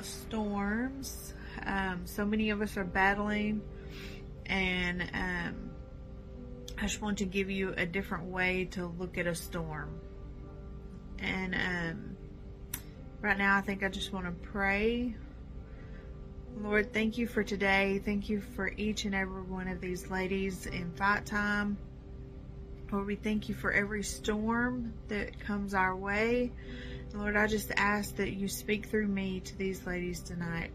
about storms. Um, so many of us are battling, and um, I just want to give you a different way to look at a storm. And um, right now, I think I just want to pray. Lord, thank you for today. Thank you for each and every one of these ladies in fight time. Lord, we thank you for every storm that comes our way. Lord, I just ask that you speak through me to these ladies tonight.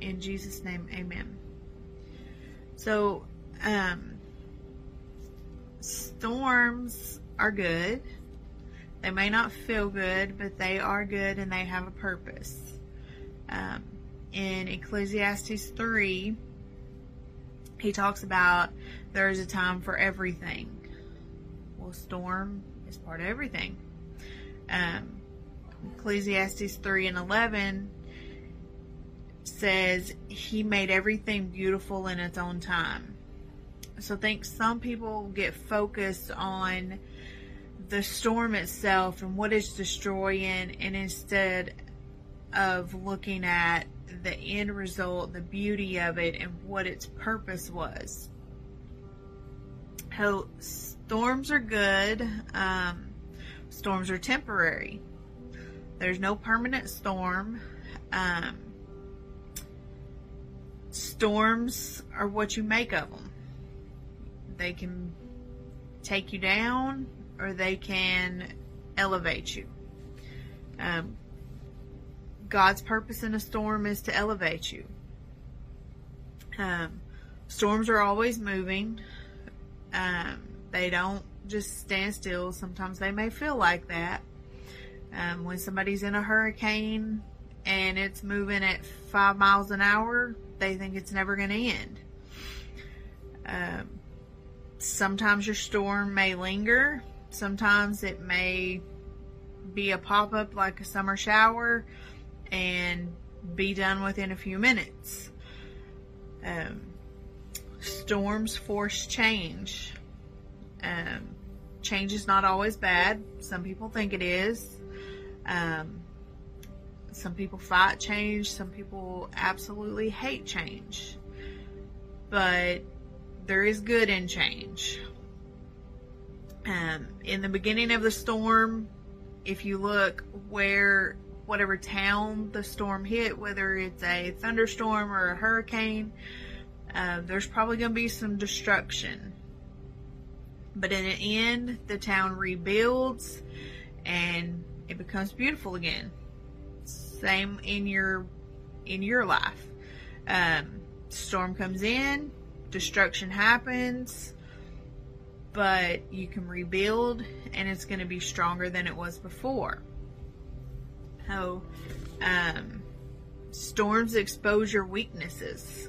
In Jesus' name, amen. So, um, storms are good. They may not feel good, but they are good and they have a purpose. Um, in Ecclesiastes 3, he talks about there is a time for everything. Well, storm is part of everything. Um, Ecclesiastes 3 and 11 says he made everything beautiful in its own time. So I think some people get focused on the storm itself and what it's destroying and instead of looking at the end result, the beauty of it and what its purpose was. How storms are good, um, storms are temporary. There's no permanent storm. Um, storms are what you make of them. They can take you down or they can elevate you. Um, God's purpose in a storm is to elevate you. Um, storms are always moving. Um, they don't just stand still. Sometimes they may feel like that. Um, when somebody's in a hurricane and it's moving at five miles an hour, they think it's never going to end. Um, sometimes your storm may linger. Sometimes it may be a pop up like a summer shower and be done within a few minutes. Um, storms force change. Um, change is not always bad. Some people think it is. Um, some people fight change. Some people absolutely hate change. But there is good in change. Um, in the beginning of the storm, if you look where whatever town the storm hit, whether it's a thunderstorm or a hurricane, uh, there's probably going to be some destruction. But in the end, the town rebuilds and it becomes beautiful again. Same in your in your life. Um, storm comes in, destruction happens, but you can rebuild and it's going to be stronger than it was before. How um, storms expose your weaknesses.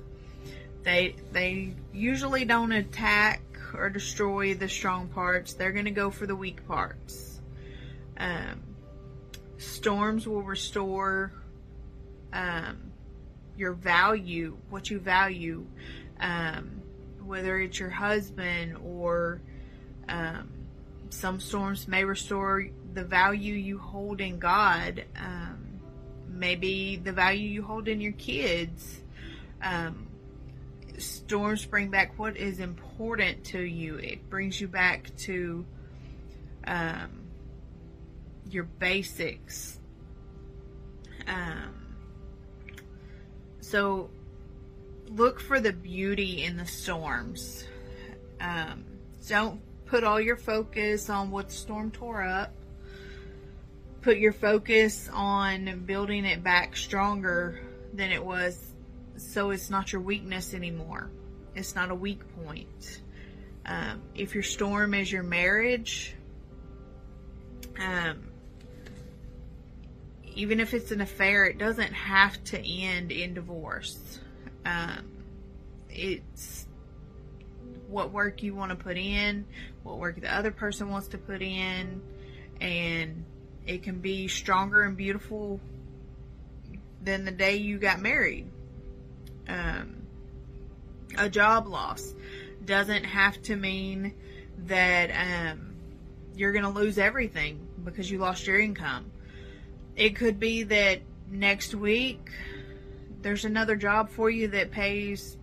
They they usually don't attack or destroy the strong parts. They're going to go for the weak parts. Um, storms will restore um, your value, what you value, um, whether it's your husband or um, some storms may restore the value you hold in God, um, maybe the value you hold in your kids. Um, storms bring back what is important to you. It brings you back to um, your basics. Um, so look for the beauty in the storms. Um, don't put all your focus on what the storm tore up. Put your focus on building it back stronger than it was so it's not your weakness anymore. It's not a weak point. Um, if your storm is your marriage, um, even if it's an affair, it doesn't have to end in divorce. Um, it's what work you want to put in, what work the other person wants to put in, and it can be stronger and beautiful than the day you got married. Um, a job loss doesn't have to mean that um, you're going to lose everything because you lost your income. It could be that next week there's another job for you that pays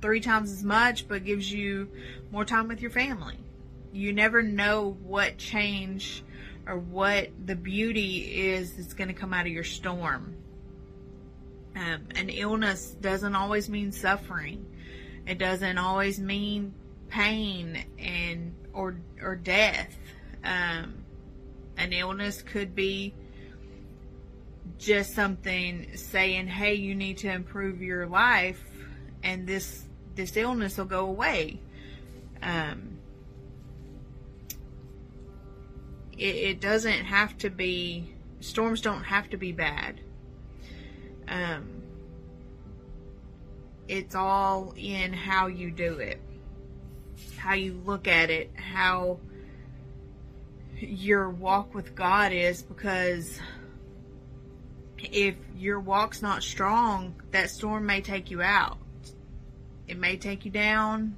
three times as much but gives you more time with your family. You never know what change or what the beauty is that's going to come out of your storm. Um, an illness doesn't always mean suffering. It doesn't always mean pain and or or death. Um, an illness could be just something saying, "Hey, you need to improve your life," and this this illness will go away. Um, it, it doesn't have to be. Storms don't have to be bad. Um, it's all in how you do it, how you look at it, how your walk with God is because if your walk's not strong, that storm may take you out. It may take you down,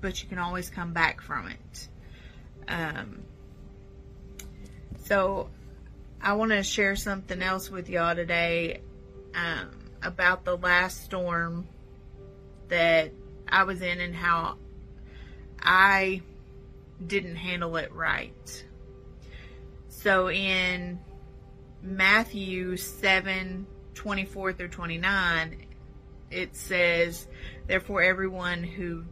but you can always come back from it. Um, so, I want to share something else with y'all today um, about the last storm that I was in and how I didn't handle it right. So in Matthew 7 24 through 29, it says, Therefore, everyone who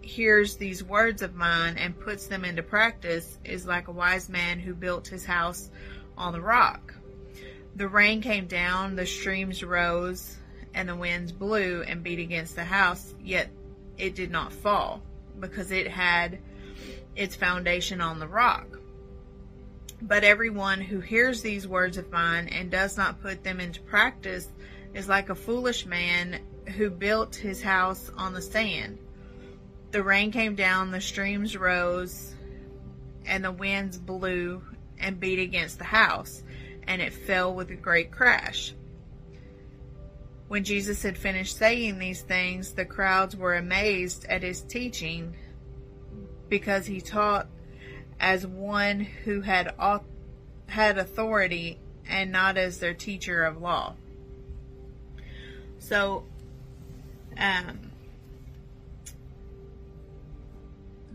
hears these words of mine and puts them into practice is like a wise man who built his house on the rock. The rain came down, the streams rose, and the winds blew and beat against the house, yet it did not fall because it had its foundation on the rock. But everyone who hears these words of mine and does not put them into practice is like a foolish man who built his house on the sand. The rain came down, the streams rose, and the winds blew and beat against the house, and it fell with a great crash. When Jesus had finished saying these things, the crowds were amazed at his teaching because he taught as one who had had authority and not as their teacher of law. So, um,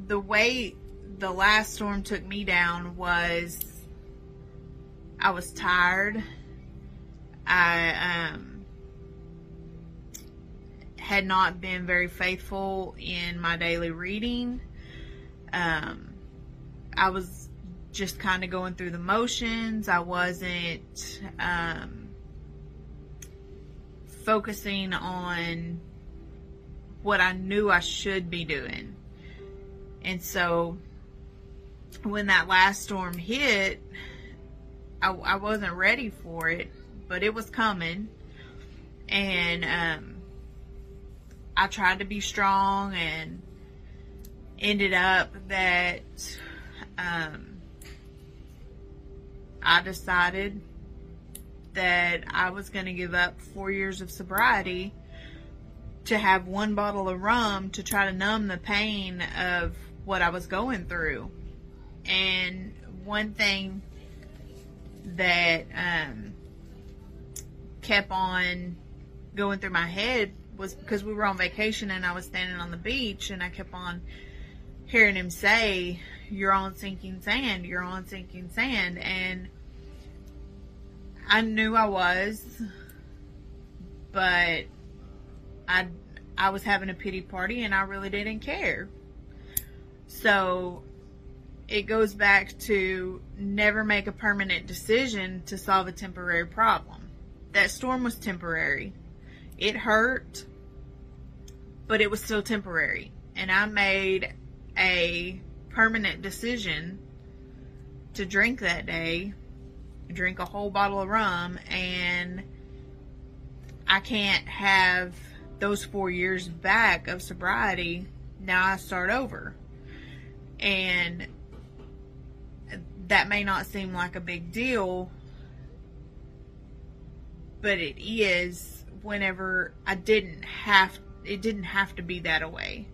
the way the last storm took me down was I was tired. I um, had not been very faithful in my daily reading. Um, I was just kind of going through the motions. I wasn't um, focusing on what I knew I should be doing. And so when that last storm hit, I, I wasn't ready for it, but it was coming. And um, I tried to be strong and ended up that um, I decided that I was going to give up four years of sobriety to have one bottle of rum to try to numb the pain of what I was going through. And one thing that um, kept on going through my head was because we were on vacation and I was standing on the beach and I kept on hearing him say, You're on sinking sand, you're on sinking sand. And I knew I was, but I, I was having a pity party and I really didn't care. So it goes back to never make a permanent decision to solve a temporary problem. That storm was temporary. It hurt, but it was still temporary. And I made a permanent decision to drink that day, drink a whole bottle of rum, and I can't have those four years back of sobriety. Now I start over. And that may not seem like a big deal, but it is whenever I didn't have it didn't have to be that way.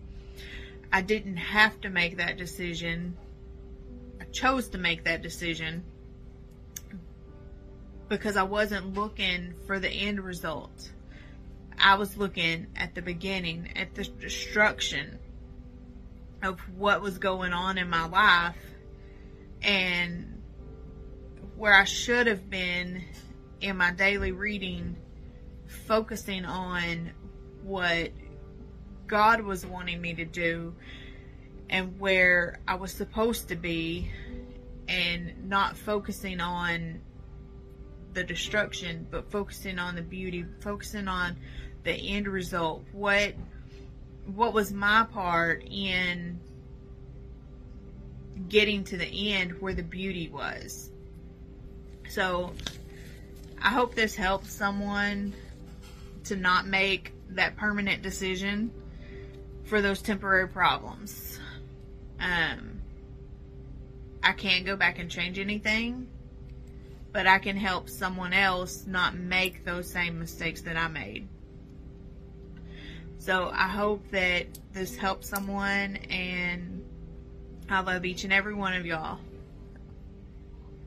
I didn't have to make that decision. I chose to make that decision. because I wasn't looking for the end result. I was looking at the beginning, at the destruction of what was going on in my life and where I should have been in my daily reading, focusing on what God was wanting me to do and where I was supposed to be and not focusing on the destruction, but focusing on the beauty, focusing on the end result. What what was my part in getting to the end where the beauty was? So I hope this helps someone to not make that permanent decision for those temporary problems. Um, I can't go back and change anything, but I can help someone else not make those same mistakes that I made. So I hope that this helps someone, and I love each and every one of y'all.